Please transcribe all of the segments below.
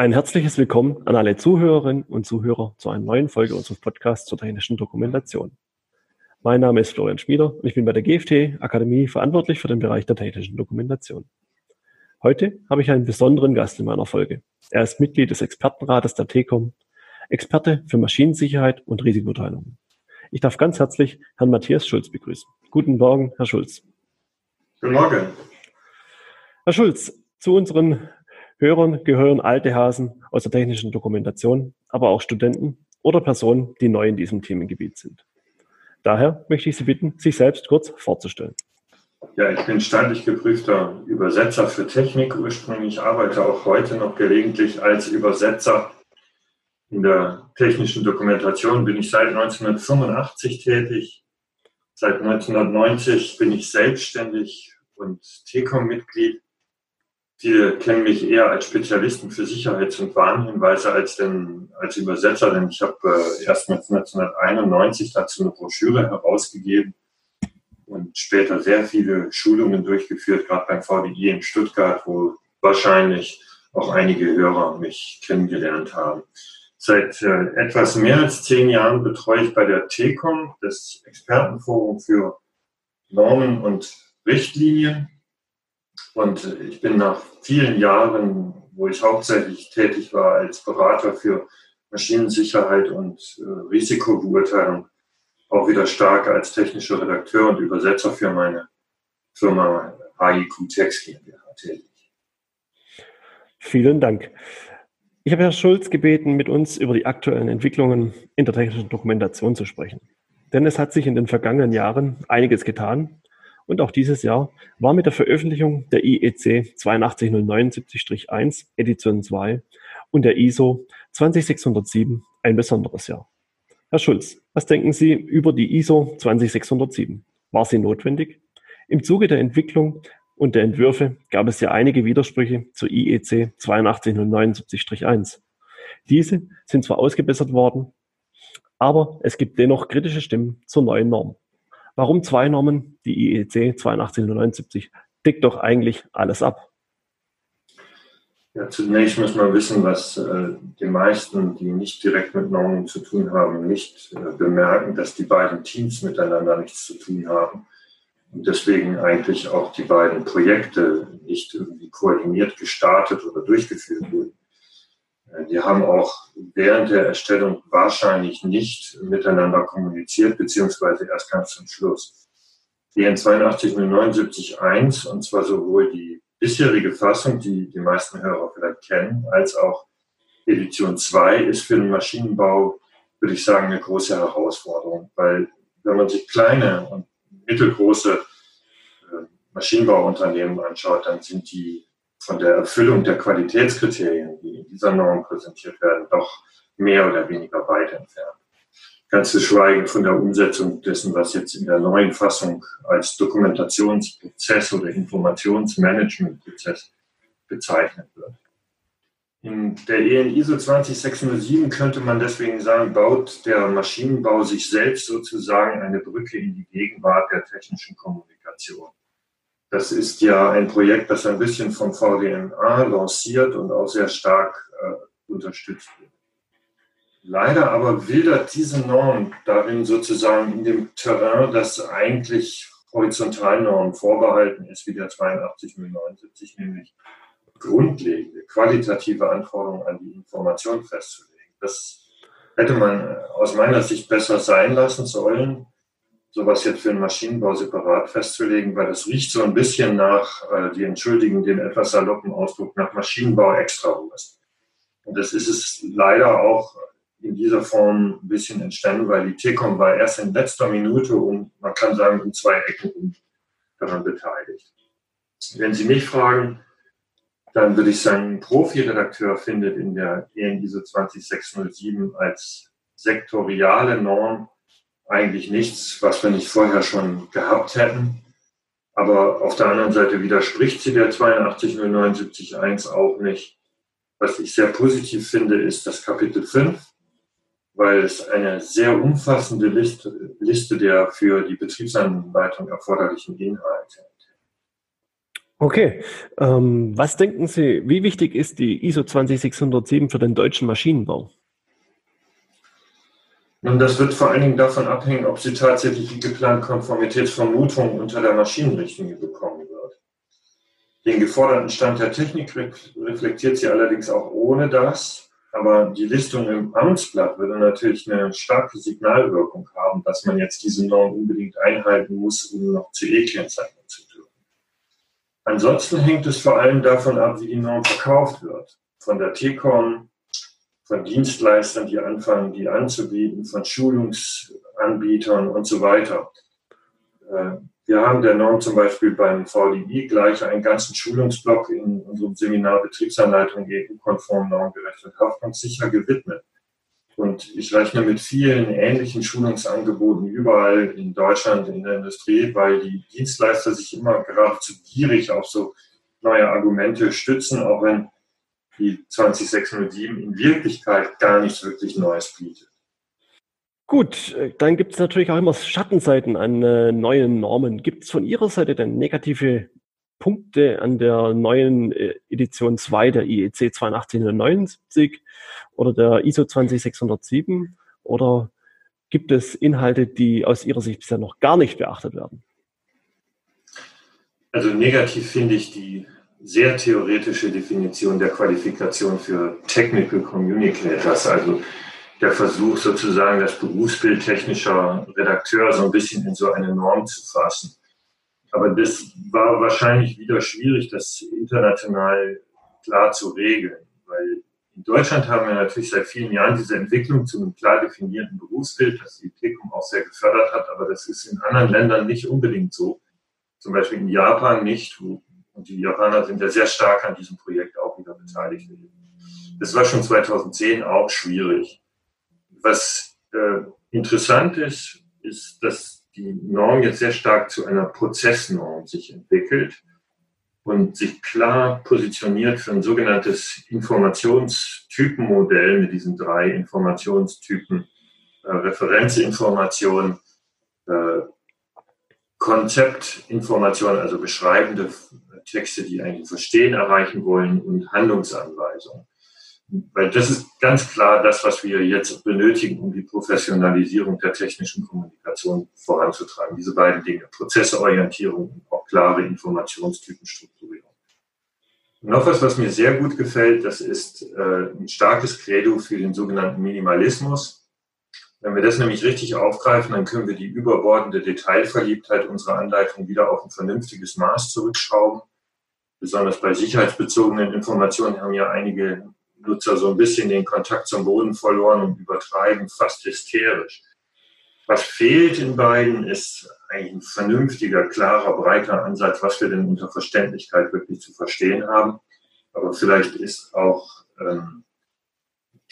Ein herzliches Willkommen an alle Zuhörerinnen und Zuhörer zu einer neuen Folge unseres Podcasts zur technischen Dokumentation. Mein Name ist Florian Schmieder und ich bin bei der GFT Akademie verantwortlich für den Bereich der technischen Dokumentation. Heute habe ich einen besonderen Gast in meiner Folge. Er ist Mitglied des Expertenrates der TECOM, Experte für Maschinensicherheit und Risikoteilung. Ich darf ganz herzlich Herrn Matthias Schulz begrüßen. Guten Morgen, Herr Schulz. Guten Morgen. Herr Schulz, zu unseren Hörern gehören alte Hasen aus der technischen Dokumentation, aber auch Studenten oder Personen, die neu in diesem Themengebiet sind. Daher möchte ich Sie bitten, sich selbst kurz vorzustellen. Ja, ich bin standlich geprüfter Übersetzer für Technik ursprünglich, arbeite auch heute noch gelegentlich als Übersetzer. In der technischen Dokumentation bin ich seit 1985 tätig. Seit 1990 bin ich selbstständig und TECOM-Mitglied Viele kennen mich eher als Spezialisten für Sicherheits- und Warnhinweise als, den, als Übersetzer, denn ich habe äh, erst 1991 dazu eine Broschüre herausgegeben und später sehr viele Schulungen durchgeführt, gerade beim VDI in Stuttgart, wo wahrscheinlich auch einige Hörer mich kennengelernt haben. Seit äh, etwas mehr als zehn Jahren betreue ich bei der TECOM, das Expertenforum für Normen und Richtlinien, und ich bin nach vielen Jahren, wo ich hauptsächlich tätig war als Berater für Maschinensicherheit und äh, Risikobeurteilung, auch wieder stark als technischer Redakteur und Übersetzer für meine Firma AIQ Text GmbH tätig. Vielen Dank. Ich habe Herrn Schulz gebeten, mit uns über die aktuellen Entwicklungen in der technischen Dokumentation zu sprechen. Denn es hat sich in den vergangenen Jahren einiges getan und auch dieses Jahr war mit der Veröffentlichung der IEC 82079-1 Edition 2 und der ISO 20607 ein besonderes Jahr. Herr Schulz, was denken Sie über die ISO 20607? War sie notwendig? Im Zuge der Entwicklung und der Entwürfe gab es ja einige Widersprüche zur IEC 82079-1. Diese sind zwar ausgebessert worden, aber es gibt dennoch kritische Stimmen zur neuen Norm. Warum zwei Normen? Die IEC 8279 deckt doch eigentlich alles ab. Ja, zunächst muss man wissen, was äh, die meisten, die nicht direkt mit Normen zu tun haben, nicht äh, bemerken, dass die beiden Teams miteinander nichts zu tun haben und deswegen eigentlich auch die beiden Projekte nicht irgendwie koordiniert gestartet oder durchgeführt wurden. Die haben auch während der Erstellung wahrscheinlich nicht miteinander kommuniziert, beziehungsweise erst ganz zum Schluss. Die N82079-1, und zwar sowohl die bisherige Fassung, die die meisten Hörer vielleicht kennen, als auch Edition 2 ist für den Maschinenbau, würde ich sagen, eine große Herausforderung, weil wenn man sich kleine und mittelgroße äh, Maschinenbauunternehmen anschaut, dann sind die von der Erfüllung der Qualitätskriterien, die in dieser Norm präsentiert werden, doch mehr oder weniger weit entfernt. Ganz zu schweigen von der Umsetzung dessen, was jetzt in der neuen Fassung als Dokumentationsprozess oder Informationsmanagementprozess bezeichnet wird. In der EN ISO 20607 könnte man deswegen sagen, baut der Maschinenbau sich selbst sozusagen eine Brücke in die Gegenwart der technischen Kommunikation. Das ist ja ein Projekt, das ein bisschen vom VDMA lanciert und auch sehr stark äh, unterstützt wird. Leider aber wildert diese Norm darin sozusagen in dem Terrain, das eigentlich Horizontalnormen vorbehalten ist, wie der 82079, nämlich grundlegende, qualitative Anforderungen an die Information festzulegen. Das hätte man äh, aus meiner Sicht besser sein lassen sollen sowas jetzt für den Maschinenbau separat festzulegen, weil das riecht so ein bisschen nach, äh, die entschuldigen den etwas saloppen Ausdruck, nach Maschinenbau Extrawurst. Und das ist es leider auch in dieser Form ein bisschen entstanden, weil die Telekom war erst in letzter Minute und man kann sagen um zwei Ecken daran beteiligt. Wenn Sie mich fragen, dann würde ich sagen, ein Profi-Redakteur findet in der EN ISO 20607 als sektoriale Norm eigentlich nichts, was wir nicht vorher schon gehabt hätten. Aber auf der anderen Seite widerspricht sie der 82079.1 auch nicht. Was ich sehr positiv finde, ist das Kapitel 5, weil es eine sehr umfassende Liste, Liste der für die Betriebsanleitung erforderlichen Inhalte. Okay, ähm, was denken Sie, wie wichtig ist die ISO 20607 für den deutschen Maschinenbau? Nun, das wird vor allen Dingen davon abhängen, ob sie tatsächlich die geplante Konformitätsvermutung unter der Maschinenrichtlinie bekommen wird. Den geforderten Stand der Technik reflektiert sie allerdings auch ohne das, aber die Listung im Amtsblatt würde natürlich eine starke Signalwirkung haben, dass man jetzt diese Norm unbedingt einhalten muss, um noch CE-Kennzeichnung zu dürfen. Ansonsten hängt es vor allem davon ab, wie die Norm verkauft wird. Von der TECOM, von Dienstleistern, die anfangen, die anzubieten, von Schulungsanbietern und so weiter. Äh, wir haben der Norm zum Beispiel beim VDI gleich einen ganzen Schulungsblock in unserem Seminar Betriebsanleitung EU-konform normgerecht und haftungssicher gewidmet. Und ich rechne mit vielen ähnlichen Schulungsangeboten überall in Deutschland in der Industrie, weil die Dienstleister sich immer geradezu gierig auf so neue Argumente stützen, auch wenn die 20607 in Wirklichkeit gar nichts wirklich Neues bietet. Gut, äh, dann gibt es natürlich auch immer Schattenseiten an äh, neuen Normen. Gibt es von Ihrer Seite denn negative Punkte an der neuen äh, Edition 2 der IEC 8279 oder der ISO 20607? Oder gibt es Inhalte, die aus Ihrer Sicht bisher noch gar nicht beachtet werden? Also negativ finde ich die sehr theoretische Definition der Qualifikation für Technical Communicators, also der Versuch sozusagen das Berufsbild technischer Redakteur so ein bisschen in so eine Norm zu fassen. Aber das war wahrscheinlich wieder schwierig, das international klar zu regeln, weil in Deutschland haben wir natürlich seit vielen Jahren diese Entwicklung zu einem klar definierten Berufsbild, das die TECOM auch sehr gefördert hat, aber das ist in anderen Ländern nicht unbedingt so. Zum Beispiel in Japan nicht, und die Japaner sind ja sehr stark an diesem Projekt auch wieder beteiligt. Das war schon 2010 auch schwierig. Was äh, interessant ist, ist, dass die Norm jetzt sehr stark zu einer Prozessnorm sich entwickelt und sich klar positioniert für ein sogenanntes Informationstypenmodell mit diesen drei Informationstypen, äh, Referenzinformation, äh, Konzeptinformation, also beschreibende Texte, die eigentlich Verstehen erreichen wollen und Handlungsanweisungen. Weil das ist ganz klar das, was wir jetzt benötigen, um die Professionalisierung der technischen Kommunikation voranzutreiben. Diese beiden Dinge, Prozessorientierung und auch klare Informationstypenstrukturierung. Noch was, was mir sehr gut gefällt, das ist äh, ein starkes Credo für den sogenannten Minimalismus. Wenn wir das nämlich richtig aufgreifen, dann können wir die überbordende Detailverliebtheit unserer Anleitung wieder auf ein vernünftiges Maß zurückschrauben. Besonders bei sicherheitsbezogenen Informationen haben ja einige Nutzer so ein bisschen den Kontakt zum Boden verloren und übertreiben fast hysterisch. Was fehlt in beiden ist ein vernünftiger, klarer, breiter Ansatz, was wir denn unter Verständlichkeit wirklich zu verstehen haben. Aber vielleicht ist auch ähm,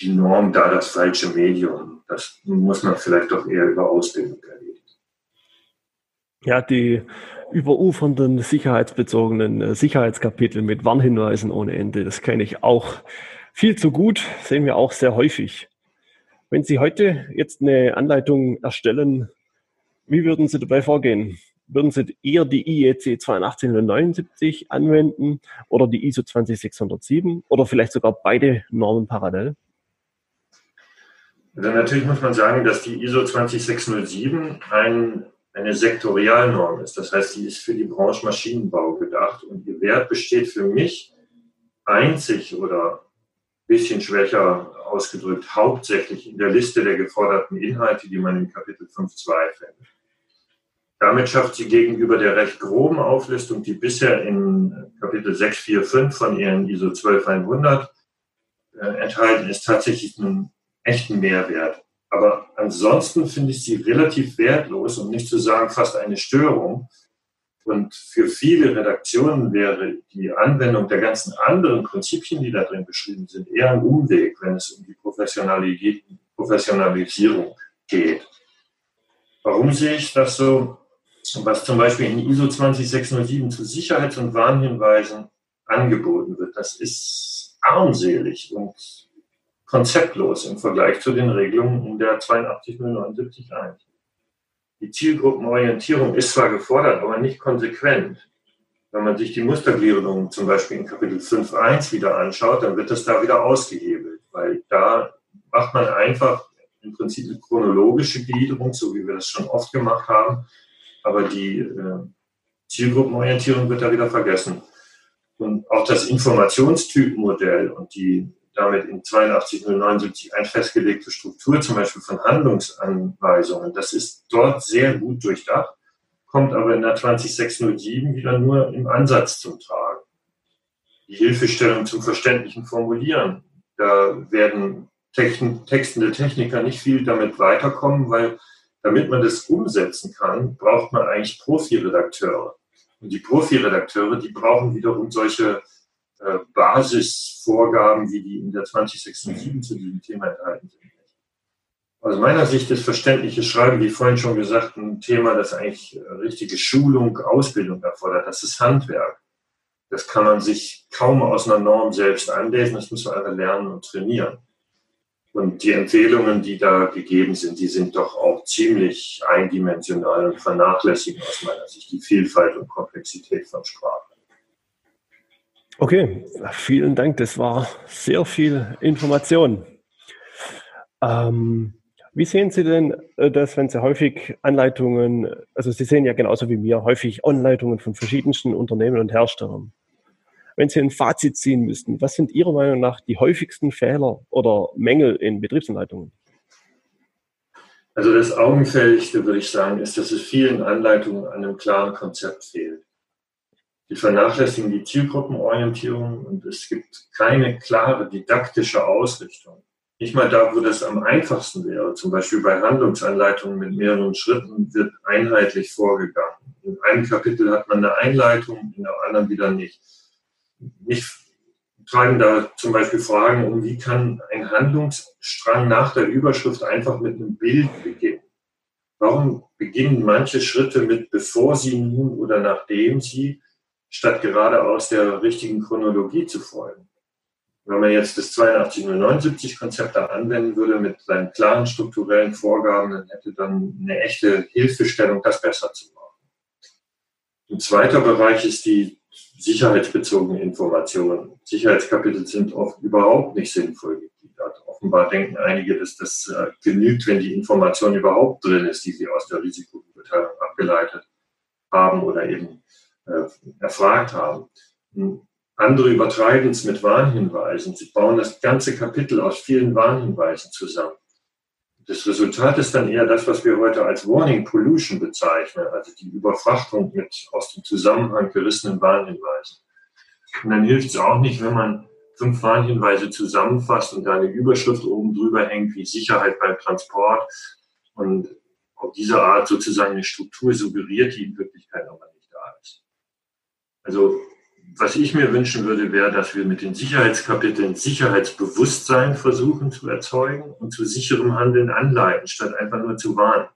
die Norm da das falsche Medium. Das muss man vielleicht doch eher über Ausbildung erledigen. Ja, die überufernden sicherheitsbezogenen äh, Sicherheitskapitel mit Warnhinweisen ohne Ende, das kenne ich auch viel zu gut, sehen wir auch sehr häufig. Wenn Sie heute jetzt eine Anleitung erstellen, wie würden Sie dabei vorgehen? Würden Sie eher die IEC 8279 anwenden oder die ISO 20607 oder vielleicht sogar beide Normen parallel? Also natürlich muss man sagen, dass die ISO 20607 ein, eine Sektorialnorm ist. Das heißt, sie ist für die Branche Maschinenbau gedacht und ihr Wert besteht für mich einzig oder bisschen schwächer ausgedrückt, hauptsächlich in der Liste der geforderten Inhalte, die man in Kapitel 5.2 findet. Damit schafft sie gegenüber der recht groben Auflistung, die bisher in Kapitel 645 von ihren ISO 12100 äh, enthalten ist, tatsächlich einen echten Mehrwert. Aber ansonsten finde ich sie relativ wertlos, um nicht zu sagen fast eine Störung, und für viele Redaktionen wäre die Anwendung der ganzen anderen Prinzipien, die da drin beschrieben sind, eher ein Umweg, wenn es um die Professionalisierung geht. Warum sehe ich das so? Was zum Beispiel in ISO 20607 zu Sicherheits- und Warnhinweisen angeboten wird, das ist armselig und konzeptlos im Vergleich zu den Regelungen in der 82079.1. Die Zielgruppenorientierung ist zwar gefordert, aber nicht konsequent. Wenn man sich die Mustergliederung zum Beispiel in Kapitel 5.1 wieder anschaut, dann wird das da wieder ausgehebelt, weil da macht man einfach im Prinzip eine chronologische Gliederung, so wie wir das schon oft gemacht haben, aber die äh, Zielgruppenorientierung wird da wieder vergessen. Und auch das Informationstypmodell und die damit in 82.079 ein festgelegte Struktur, zum Beispiel von Handlungsanweisungen, das ist dort sehr gut durchdacht, kommt aber in der 20607 wieder nur im Ansatz zum Tragen. Die Hilfestellung zum verständlichen Formulieren, da werden textende Techniker nicht viel damit weiterkommen, weil damit man das umsetzen kann, braucht man eigentlich Profi-Redakteure. Und die Profi-Redakteure, die brauchen wiederum solche äh, Basisvorgaben, wie die in der 2067 zu diesem Thema enthalten sind. Aus meiner Sicht ist verständliches Schreiben, wie vorhin schon gesagt, ein Thema, das eigentlich äh, richtige Schulung, Ausbildung erfordert. Das ist Handwerk. Das kann man sich kaum aus einer Norm selbst anlesen. Das muss man einfach lernen und trainieren. Und die Empfehlungen, die da gegeben sind, die sind doch auch ziemlich eindimensional und vernachlässigen aus meiner Sicht die Vielfalt und Komplexität von Sprache. Okay, vielen Dank. Das war sehr viel Information. Ähm, wie sehen Sie denn äh, das, wenn Sie häufig Anleitungen, also Sie sehen ja genauso wie mir häufig Anleitungen von verschiedensten Unternehmen und Herstellern. Wenn Sie ein Fazit ziehen müssten, was sind Ihrer Meinung nach die häufigsten Fehler oder Mängel in Betriebsanleitungen? Also das Augenfälligste, würde ich sagen, ist, dass es vielen Anleitungen an einem klaren Konzept fehlt. Die vernachlässigen die Zielgruppenorientierung und es gibt keine klare didaktische Ausrichtung. Nicht mal da, wo das am einfachsten wäre. Zum Beispiel bei Handlungsanleitungen mit mehreren Schritten wird einheitlich vorgegangen. In einem Kapitel hat man eine Einleitung, in der anderen wieder nicht mich treiben da zum Beispiel Fragen um, wie kann ein Handlungsstrang nach der Überschrift einfach mit einem Bild beginnen? Warum beginnen manche Schritte mit bevor sie nun oder nachdem sie, statt geradeaus der richtigen Chronologie zu folgen? Wenn man jetzt das 8279 Konzept da anwenden würde mit seinen klaren strukturellen Vorgaben, dann hätte dann eine echte Hilfestellung, das besser zu machen. Ein zweiter Bereich ist die sicherheitsbezogene Informationen. Sicherheitskapitel sind oft überhaupt nicht sinnvoll gegliedert. Offenbar denken einige, dass das äh, genügt, wenn die Information überhaupt drin ist, die sie aus der Risikobeteiligung abgeleitet haben oder eben äh, erfragt haben. Andere übertreiben es mit Warnhinweisen. Sie bauen das ganze Kapitel aus vielen Warnhinweisen zusammen. Das Resultat ist dann eher das, was wir heute als Warning Pollution bezeichnen, also die Überfrachtung mit aus dem Zusammenhang gerissenen Warnhinweisen. Und dann hilft es auch nicht, wenn man fünf Warnhinweise zusammenfasst und da eine Überschrift oben drüber hängt, wie Sicherheit beim Transport und auf diese Art sozusagen eine Struktur suggeriert, die in Wirklichkeit aber nicht. Also was ich mir wünschen würde, wäre, dass wir mit den Sicherheitskapiteln Sicherheitsbewusstsein versuchen zu erzeugen und zu sicherem Handeln anleiten, statt einfach nur zu warnen.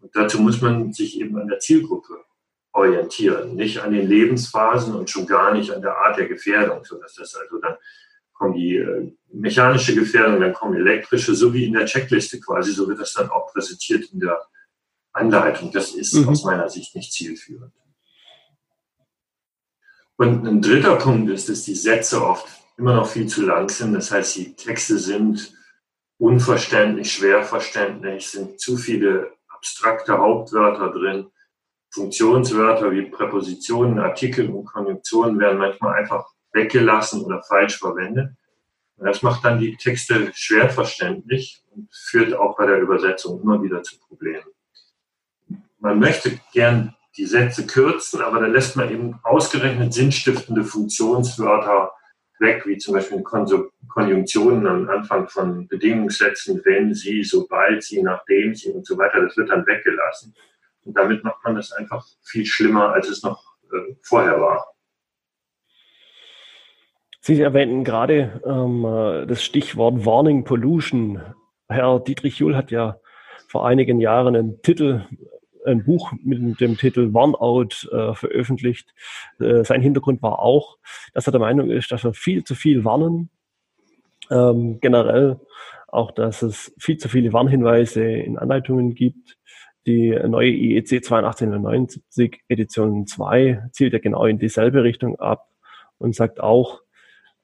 Und dazu muss man sich eben an der Zielgruppe orientieren, nicht an den Lebensphasen und schon gar nicht an der Art der Gefährdung, sodass das also dann kommen die äh, mechanische Gefährdung, dann kommen elektrische, so wie in der Checkliste quasi, so wird das dann auch präsentiert in der Anleitung. Das ist mhm. aus meiner Sicht nicht zielführend. Und ein dritter Punkt ist, dass die Sätze oft immer noch viel zu lang sind. Das heißt, die Texte sind unverständlich, schwer verständlich, sind zu viele abstrakte Hauptwörter drin. Funktionswörter wie Präpositionen, Artikel und Konjunktionen werden manchmal einfach weggelassen oder falsch verwendet. Und das macht dann die Texte schwer verständlich und führt auch bei der Übersetzung immer wieder zu Problemen. Man möchte gern die Sätze kürzen, aber dann lässt man eben ausgerechnet sinnstiftende Funktionswörter weg, wie zum Beispiel Konjunktionen am Anfang von Bedingungssätzen, wenn sie, sobald sie, nachdem sie und so weiter, das wird dann weggelassen. Und damit macht man das einfach viel schlimmer, als es noch äh, vorher war. Sie erwähnten gerade ähm, äh, das Stichwort Warning Pollution. Herr Dietrich Juhl hat ja vor einigen Jahren einen Titel ein Buch mit dem Titel Warnout äh, veröffentlicht. Äh, sein Hintergrund war auch, dass er der Meinung ist, dass wir viel zu viel warnen. Ähm, generell auch, dass es viel zu viele Warnhinweise in Anleitungen gibt, Die neue IEC 8279 Edition 2 zielt ja genau in dieselbe Richtung ab und sagt auch,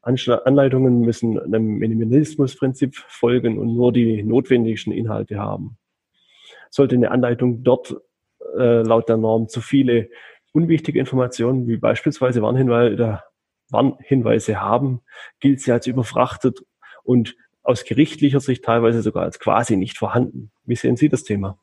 Anleitungen müssen einem Minimalismusprinzip folgen und nur die notwendigsten Inhalte haben. Sollte eine Anleitung dort äh, laut der Norm zu viele unwichtige Informationen wie beispielsweise Warnhinweise, Warnhinweise haben, gilt sie als überfrachtet und aus gerichtlicher Sicht teilweise sogar als quasi nicht vorhanden. Wie sehen Sie das Thema?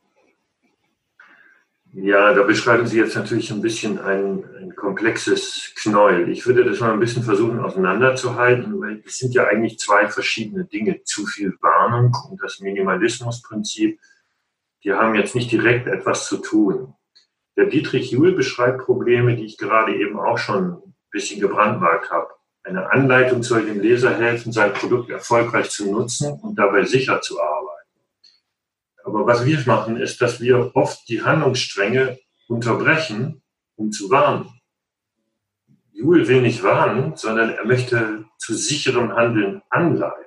Ja, da beschreiben Sie jetzt natürlich ein bisschen ein, ein, komplexes Knäuel. Ich würde das mal ein bisschen versuchen auseinanderzuhalten, weil es sind ja eigentlich zwei verschiedene Dinge. Zu viel Warnung und das Minimalismusprinzip, die haben jetzt nicht direkt etwas zu tun. Der Dietrich Juhl beschreibt Probleme, die ich gerade eben auch schon ein bisschen gebrandmarkt habe. Eine Anleitung soll dem Leser helfen, sein Produkt erfolgreich zu nutzen und dabei sicher zu arbeiten. Aber was wir machen, ist, dass wir oft die Handlungsstränge unterbrechen, um zu warnen. Jule will nicht warnen, sondern er möchte zu sicherem Handeln anleiten.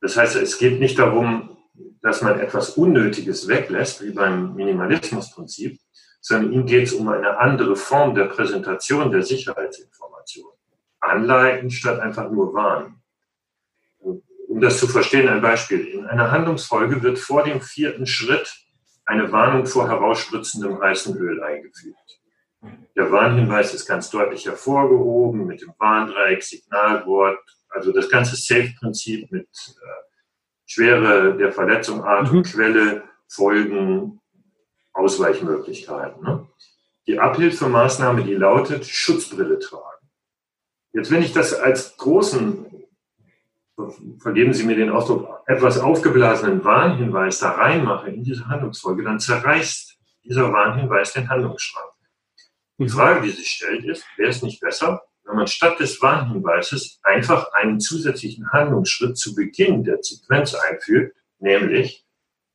Das heißt, es geht nicht darum, dass man etwas Unnötiges weglässt, wie beim Minimalismusprinzip, sondern ihm geht es um eine andere Form der Präsentation der Sicherheitsinformation. Anleiten statt einfach nur warnen. Um das zu verstehen, ein Beispiel. In einer Handlungsfolge wird vor dem vierten Schritt eine Warnung vor herausspritzendem heißen Öl eingefügt. Der Warnhinweis ist ganz deutlich hervorgehoben mit dem Warndreieck, Signalwort, also das ganze Safe-Prinzip mit äh, Schwere der Verletzung, Art und mhm. Quelle, Folgen, Ausweichmöglichkeiten. Ne? Die Abhilfemaßnahme, die lautet Schutzbrille tragen. Jetzt, wenn ich das als großen vergeben Sie mir den Ausdruck, etwas aufgeblasenen Warnhinweis da reinmache in diese Handlungsfolge, dann zerreißt dieser Warnhinweis den Handlungsschrank. Die Frage, die sich stellt, ist, wäre es nicht besser, wenn man statt des Warnhinweises einfach einen zusätzlichen Handlungsschritt zu Beginn der Sequenz einfügt, nämlich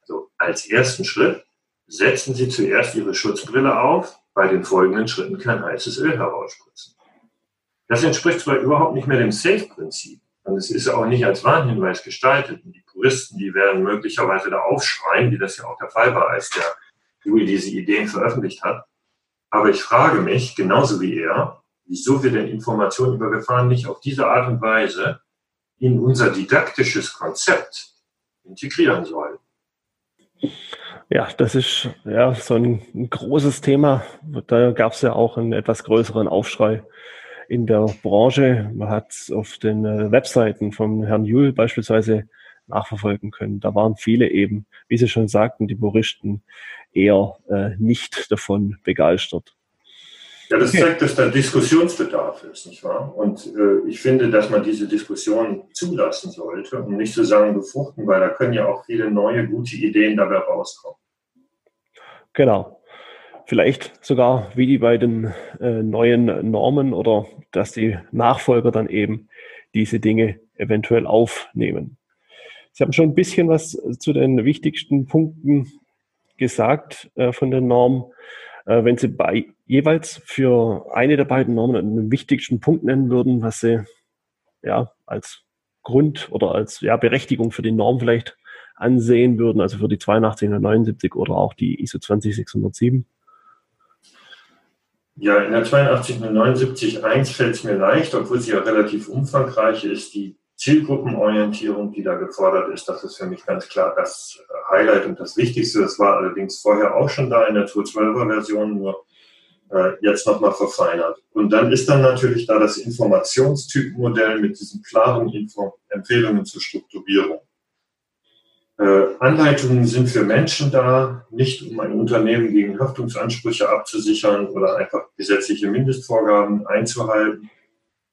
also als ersten Schritt, setzen Sie zuerst Ihre Schutzbrille auf, bei den folgenden Schritten kein heißes Öl herausspritzen. Das entspricht zwar überhaupt nicht mehr dem Safe-Prinzip, und es ist auch nicht als Warnhinweis gestaltet. Und die Puristen, die werden möglicherweise da aufschreien, wie das ja auch der Fall war, als der Juli diese Ideen veröffentlicht hat. Aber ich frage mich, genauso wie er, wieso wir denn Informationen über Gefahren nicht auf diese Art und Weise in unser didaktisches Konzept integrieren sollen. Ja, das ist ja so ein, ein großes Thema. Da gab es ja auch einen etwas größeren Aufschrei in der Branche. Man hat es auf den äh, Webseiten von Herrn Juhl beispielsweise nachverfolgen können. Da waren viele eben, wie Sie schon sagten, die Puristen eher äh, nicht davon begeistert. Ja, das zeigt, dass da Diskussionsbedarf ist, nicht wahr? Und äh, ich finde, dass man diese Diskussion zulassen sollte und nicht zusammen befruchten, weil da können ja auch viele neue, gute Ideen dabei rauskommen. Genau vielleicht sogar wie die bei den äh, neuen Normen oder dass die Nachfolger dann eben diese Dinge eventuell aufnehmen. Sie haben schon ein bisschen was zu den wichtigsten Punkten gesagt äh, von der Norm. Äh, wenn Sie bei, jeweils für eine der beiden Normen einen wichtigsten Punkt nennen würden, was Sie ja als Grund oder als ja, Berechtigung für die Norm vielleicht ansehen würden, also für die 8279 oder auch die ISO 20607? Ja, in der 8279.1 fällt es mir leicht, obwohl sie ja relativ umfangreich ist, die Zielgruppenorientierung, die da gefordert ist, das ist für mich ganz klar das Highlight und das Wichtigste. Das war allerdings vorher auch schon da in der Tour 12er Version, nur äh, jetzt nochmal verfeinert. Und dann ist dann natürlich da das Informationstypmodell mit diesen klaren Info Empfehlungen zur Strukturierung. Äh, Anleitungen sind für Menschen da, nicht um ein Unternehmen gegen Haftungsansprüche abzusichern oder einfach gesetzliche Mindestvorgaben einzuhalten.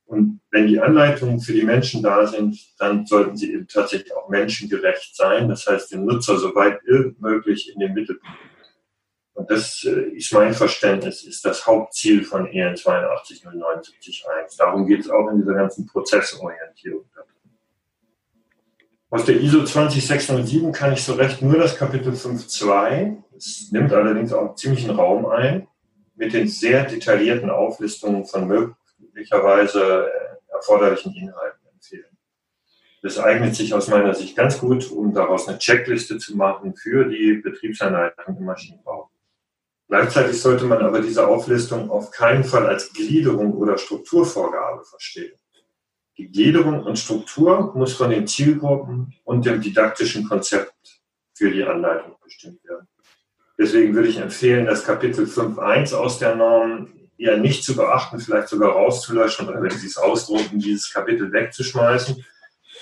Und wenn die Anleitungen für die Menschen da sind, dann sollten sie eben tatsächlich auch menschengerecht sein. Das heißt, den Nutzer soweit irgend möglich in den Mittelpunkt. Und das äh, ist mein Verständnis, ist das Hauptziel von EN 82079.1. Darum geht es auch in dieser ganzen Prozessorientierung. Aus der ISO 20607 kann ich so recht nur das Kapitel 5.2. Es nimmt allerdings auch ziemlichen Raum ein mit den sehr detaillierten Auflistungen von möglicherweise äh, erforderlichen Inhalten empfehlen. Das eignet sich aus meiner Sicht ganz gut, um daraus eine Checkliste zu machen für die Betriebsanleitung im Maschinenbau. Gleichzeitig sollte man aber diese Auflistung auf keinen Fall als Gliederung oder Strukturvorgabe verstehen. Die Gliederung und Struktur muss von den Zielgruppen und dem didaktischen Konzept für die Anleitung bestimmt werden. Deswegen würde ich empfehlen, das Kapitel 5.1 aus der Norm eher nicht zu beachten, vielleicht sogar rauszulöschen oder wenn Sie es ausdrucken, dieses Kapitel wegzuschmeißen,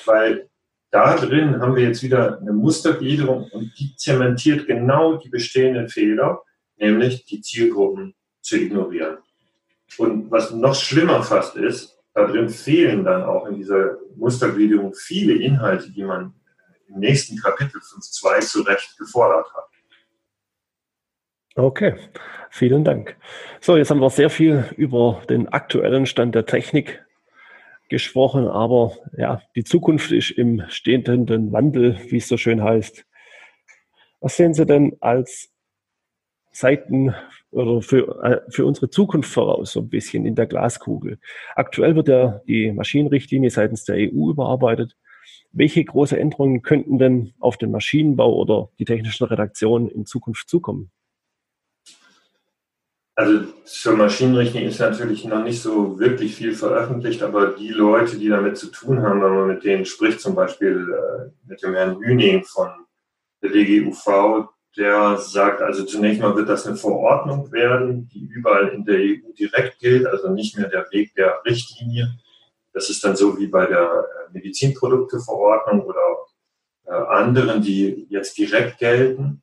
weil da drin haben wir jetzt wieder eine Mustergliederung und die zementiert genau die bestehenden Fehler, nämlich die Zielgruppen zu ignorieren. Und was noch schlimmer fast ist, da drin fehlen dann auch in dieser Mustergliederung viele Inhalte, die man im nächsten Kapitel 5.2 zu Recht gefordert hat. Okay, vielen Dank. So, jetzt haben wir sehr viel über den aktuellen Stand der Technik gesprochen, aber ja, die Zukunft ist im stehenden Wandel, wie es so schön heißt. Was sehen Sie denn als Seiten oder für, äh, für unsere Zukunft voraus, so ein bisschen in der Glaskugel? Aktuell wird ja die Maschinenrichtlinie seitens der EU überarbeitet. Welche große Änderungen könnten denn auf den Maschinenbau oder die technischen Redaktionen in Zukunft zukommen? Also zur Maschinenrichtlinie ist natürlich noch nicht so wirklich viel veröffentlicht, aber die Leute, die damit zu tun haben, wenn man mit denen spricht, zum Beispiel äh, mit dem Herrn Hüning von der DGUV, der sagt, also zunächst mal wird das eine Verordnung werden, die überall in der EU direkt gilt, also nicht mehr der Weg der Richtlinie. Das ist dann so wie bei der äh, Medizinprodukteverordnung oder äh, anderen, die jetzt direkt gelten.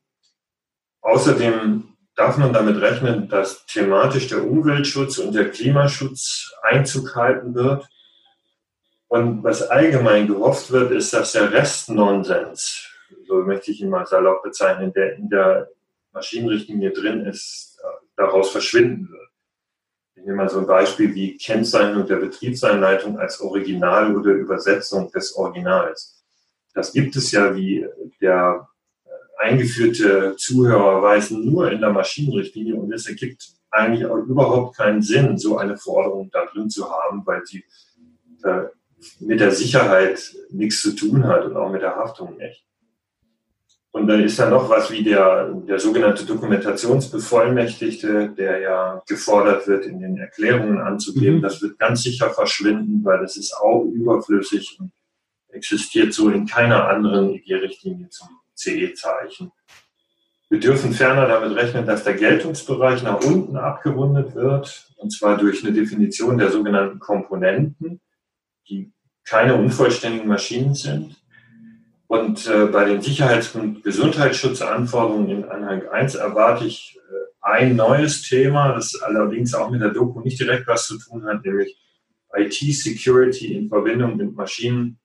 Außerdem darf man damit rechnen, dass thematisch der Umweltschutz und der Klimaschutz Einzug halten wird. Und was allgemein gehofft wird, ist, dass der Restnonsens, so möchte ich ihn mal salopp bezeichnen, der in der Maschinenrichtlinie drin ist, daraus verschwinden wird. Ich nehme mal so ein Beispiel wie Kennzeichnung der Betriebseinleitung als Original oder Übersetzung des Originals. Das gibt es ja, wie der eingeführte Zuhörer weisen nur in der Maschinenrichtlinie und es ergibt eigentlich auch überhaupt keinen Sinn, so eine Forderung da drin zu haben, weil sie äh, mit der Sicherheit nichts zu tun hat und auch mit der Haftung nicht. Und dann ist da noch was wie der, der sogenannte Dokumentationsbevollmächtigte, der ja gefordert wird, in den Erklärungen anzugeben. Mhm. Das wird ganz sicher verschwinden, weil das ist auch überflüssig und existiert so in keiner anderen EG-Richtlinie zum CE-Zeichen. Wir dürfen ferner damit rechnen, dass der Geltungsbereich nach unten abgerundet wird, und zwar durch eine Definition der sogenannten Komponenten, die keine unvollständigen Maschinen sind. Und äh, bei den Sicherheits- und Gesundheitsschutzanforderungen in Anhang 1 erwarte ich äh, ein neues Thema, das allerdings auch mit der Doku nicht direkt was zu tun hat, nämlich IT-Security in Verbindung mit Maschinen,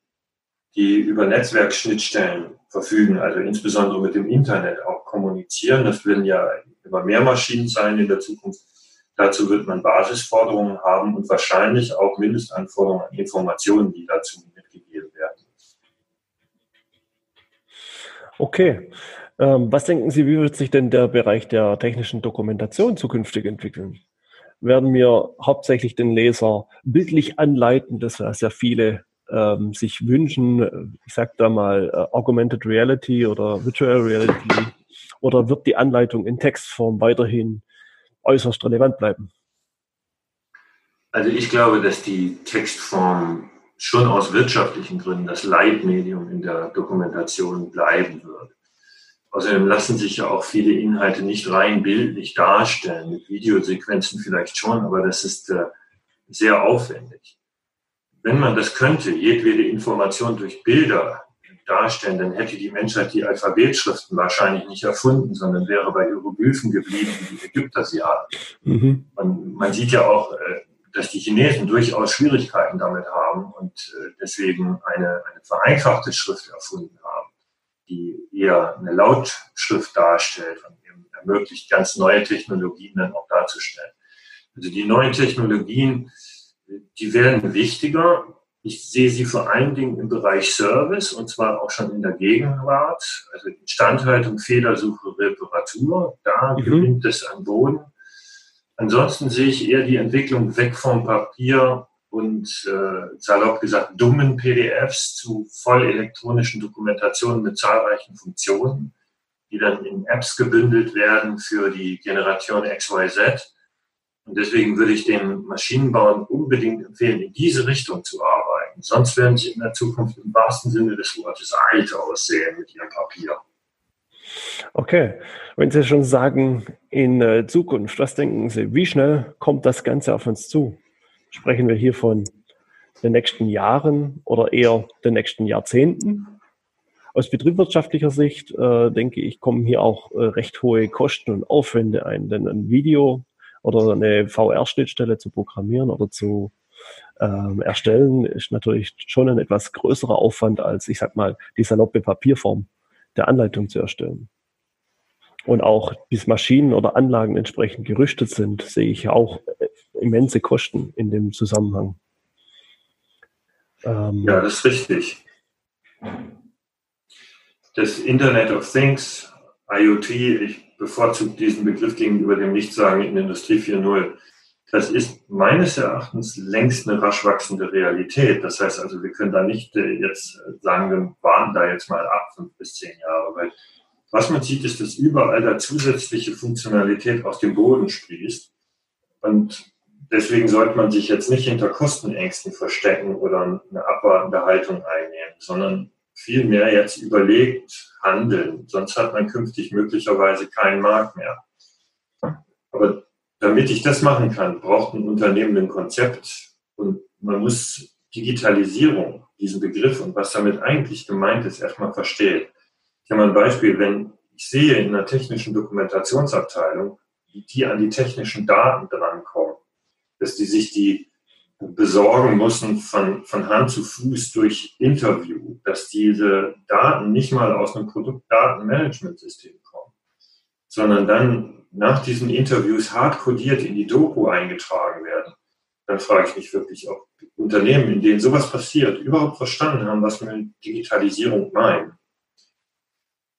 die über Netzwerkschnittstellen verfügen, also insbesondere mit dem Internet auch kommunizieren. Das werden ja immer mehr Maschinen sein in der Zukunft. Dazu wird man Basisforderungen haben und wahrscheinlich auch Mindestanforderungen an Informationen, die dazu mitgegeben werden. Okay. Ähm, was denken Sie, wie wird sich denn der Bereich der technischen Dokumentation zukünftig entwickeln? Werden wir hauptsächlich den Leser bildlich anleiten, das was ja viele ähm, sich wünschen, ich sag da mal äh, Augmented Reality oder Virtual Reality, oder wird die Anleitung in Textform weiterhin äußerst relevant bleiben? Also ich glaube, dass die Textform schon aus wirtschaftlichen Gründen das Leitmedium in der Dokumentation bleiben wird. Außerdem lassen sich ja auch viele Inhalte nicht rein bildlich darstellen, mit Videosequenzen vielleicht schon, aber das ist äh, sehr aufwendig wenn man das könnte, jedwede Information durch Bilder darstellen, dann hätte die Menschheit die Alphabetschriften wahrscheinlich nicht erfunden, sondern wäre bei Hieroglyphen geblieben, wie die Ägypter sie haben. Mhm. Man, man, sieht ja auch, äh, dass die Chinesen durchaus Schwierigkeiten damit haben und äh, deswegen eine, eine vereinfachte Schrift erfunden haben, die eher eine Lautschrift darstellt und eben ermöglicht, ganz neue Technologien dann auch darzustellen. Also die neuen Technologien die werden wichtiger. Ich sehe sie vor allen Dingen im Bereich Service und zwar auch schon in der Gegenwart, also Instandhaltung, Fehlersuche, Reparatur. Da mhm. gewinnt es an Boden. Ansonsten sehe ich eher die Entwicklung weg vom Papier und äh, salopp gesagt dummen PDFs zu voll elektronischen Dokumentationen mit zahlreichen Funktionen, die dann in Apps gebündelt werden für die Generation XYZ. Und deswegen würde ich den Maschinenbauern unbedingt empfehlen, in diese Richtung zu arbeiten. Sonst werden sie in der Zukunft im wahrsten Sinne des Wortes alt aussehen mit ihrem Papier. Okay, wenn Sie schon sagen, in äh, Zukunft, was denken Sie, wie schnell kommt das Ganze auf uns zu? Sprechen wir hier von den nächsten Jahren oder eher den nächsten Jahrzehnten? Aus betriebswirtschaftlicher Sicht, äh, denke ich, kommen hier auch äh, recht hohe Kosten und Aufwände ein, denn ein Video oder eine VR-Schnittstelle zu programmieren oder zu ähm, erstellen ist natürlich schon ein etwas größerer Aufwand als, ich sag mal, die saloppe Papierform der Anleitung zu erstellen. Und auch bis Maschinen oder Anlagen entsprechend gerüstet sind, sehe ich auch äh, immense Kosten in dem Zusammenhang. Ähm, ja, das ist richtig. Das Internet of Things, IoT, ich bevorzuge diesen Begriff gegenüber dem Nichtsagen in Industrie 4.0. Das ist meines Erachtens längst eine rasch wachsende Realität. Das heißt also, wir können da nicht äh, jetzt sagen, wir warten da jetzt mal ab, fünf bis zehn Jahre, weil was man sieht, ist, dass überall da zusätzliche Funktionalität aus dem Boden sprießt. Und deswegen sollte man sich jetzt nicht hinter Kostenängsten verstecken oder eine abwartende Haltung einnehmen, sondern vielmehr jetzt überlegt handeln. Sonst hat man künftig möglicherweise keinen Markt mehr. Aber damit ich das machen kann, braucht ein Unternehmen ein Konzept und man muss Digitalisierung, diesen Begriff und was damit eigentlich gemeint ist, erstmal verstehen. Ich habe mal ein Beispiel, wenn ich sehe in einer technischen Dokumentationsabteilung, wie die an die technischen Daten drankommen, dass die sich die besorgen müssen von, von Hand zu Fuß durch Interview, dass diese Daten nicht mal aus einem Produktdatenmanagementsystem sondern dann nach diesen Interviews hart codiert in die Doku eingetragen werden, dann frage ich mich wirklich, ob Unternehmen, in denen sowas passiert, überhaupt verstanden haben, was wir mit Digitalisierung meinen.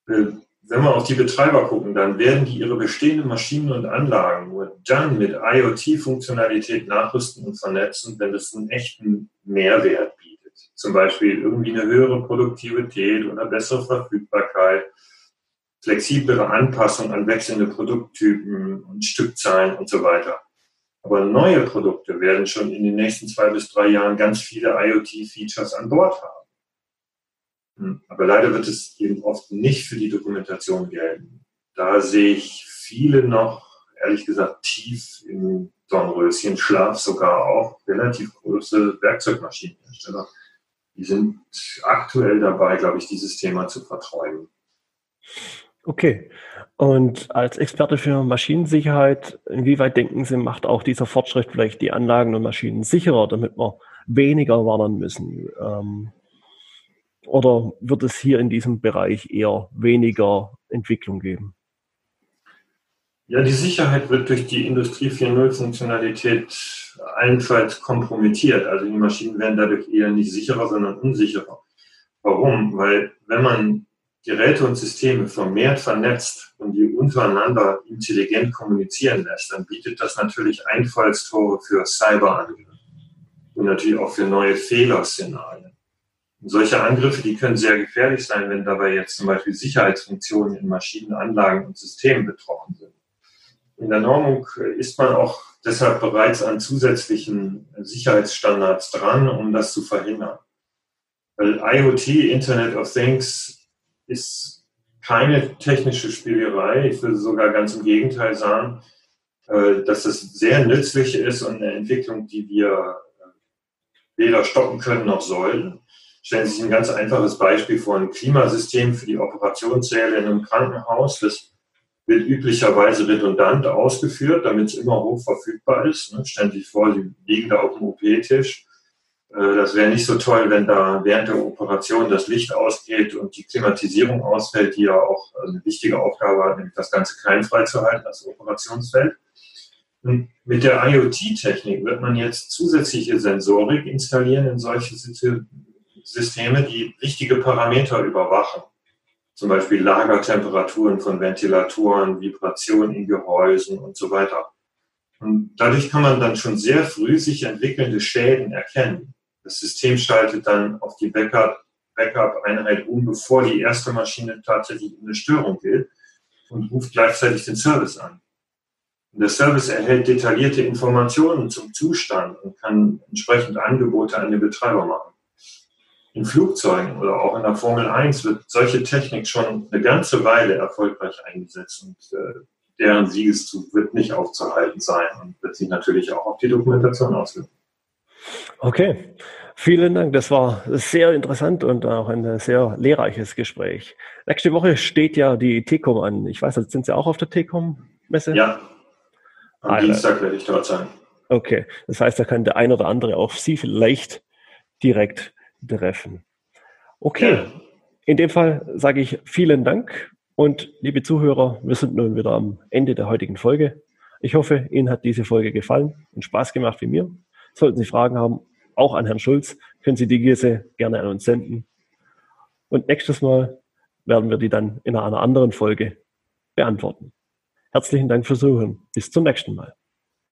Äh, wenn wir auf die Betreiber gucken, dann werden die ihre bestehenden Maschinen und Anlagen nur dann mit IoT-Funktionalität nachrüsten und vernetzen, wenn es einen echten Mehrwert bietet. Zum Beispiel irgendwie eine höhere Produktivität oder bessere Verfügbarkeit flexiblere Anpassung an wechselnde Produkttypen und Stückzahlen und so weiter. Aber neue Produkte werden schon in den nächsten zwei bis drei Jahren ganz viele IoT-Features an Bord haben. Hm, aber leider wird es eben oft nicht für die Dokumentation gelten. Da sehe ich viele noch, ehrlich gesagt, tief im Dornröschen, Schlaf sogar auch relativ große Werkzeugmaschinenhersteller. Die sind aktuell dabei, glaube ich, dieses Thema zu verträumen. Okay. Und als Experte für Maschinensicherheit, inwieweit denken Sie, macht auch dieser Fortschritt vielleicht die Anlagen und Maschinen sicherer, damit wir weniger warnen müssen? Ähm, oder wird es hier in diesem Bereich eher weniger Entwicklung geben? Ja, die Sicherheit wird durch die Industrie 4.0 Funktionalität allenfalls kompromittiert. Also die Maschinen werden dadurch eher nicht sicherer, sondern unsicherer. Warum? Weil wenn man Geräte und Systeme vermehrt vernetzt und die untereinander intelligent kommunizieren lässt, dann bietet das natürlich Einfallstore für Cyberangriffe und natürlich auch für neue Fehlerszenarien. Und solche Angriffe, die können sehr gefährlich sein, wenn dabei jetzt zum Beispiel Sicherheitsfunktionen in Maschinen, Anlagen und Systemen betroffen sind. In der Normung ist man auch deshalb bereits an zusätzlichen Sicherheitsstandards dran, um das zu verhindern. Weil IoT, Internet of Things, ist keine technische Spielerei. Ich würde sogar ganz im Gegenteil sagen, äh, dass es sehr nützlich ist und eine Entwicklung, die wir äh, weder stoppen können noch sollten. Stellen Sie sich ein ganz einfaches Beispiel vor, ein Klimasystem für die Operationssäle in einem Krankenhaus. Das wird üblicherweise redundant ausgeführt, damit es immer hoch verfügbar ist. Ne? Stellen Sie sich vor, Sie liegen da auf dem OP-Tisch das wäre nicht so toll, wenn da während der Operation das Licht ausgeht und die Klimatisierung ausfällt, die ja auch eine wichtige Aufgabe hat, nämlich das Ganze keimfrei zu halten, das Operationsfeld. Und mit der IoT-Technik wird man jetzt zusätzliche Sensorik installieren in solche Systeme, die wichtige Parameter überwachen. Zum Beispiel Lagertemperaturen von Ventilatoren, Vibration in Gehäusen und so weiter. Und dadurch kann man dann schon sehr früh sich entwickelnde Schäden erkennen. Das System schaltet dann auf die Backup-Einheit um, bevor die erste Maschine tatsächlich eine Störung gilt und ruft gleichzeitig den Service an. Und der Service erhält detaillierte Informationen zum Zustand und kann entsprechend Angebote an den Betreiber machen. In Flugzeugen oder auch in der Formel 1 wird solche Technik schon eine ganze Weile erfolgreich eingesetzt und äh, deren Siegeszug wird nicht aufzuhalten sein und wird sich natürlich auch auf die Dokumentation auswirken. Okay, vielen Dank. Das war sehr interessant und auch ein sehr lehrreiches Gespräch. Nächste Woche steht ja die TECOM an. Ich weiß, sind Sie auch auf der TECOM-Messe? Ja, am Alter. Dienstag werde ich dort sein. Okay, das heißt, da kann der ein oder andere auch Sie vielleicht direkt treffen. Okay, ja. in dem Fall sage ich vielen Dank und liebe Zuhörer, wir sind nun wieder am Ende der heutigen Folge. Ich hoffe, Ihnen hat diese Folge gefallen und Spaß gemacht wie mir. Sollten Sie Fragen haben, auch an Herrn Schulz, können Sie diese gerne an uns senden. Und nächstes Mal werden wir die dann in einer anderen Folge beantworten. Herzlichen Dank fürs Zuhören. Bis zum nächsten Mal.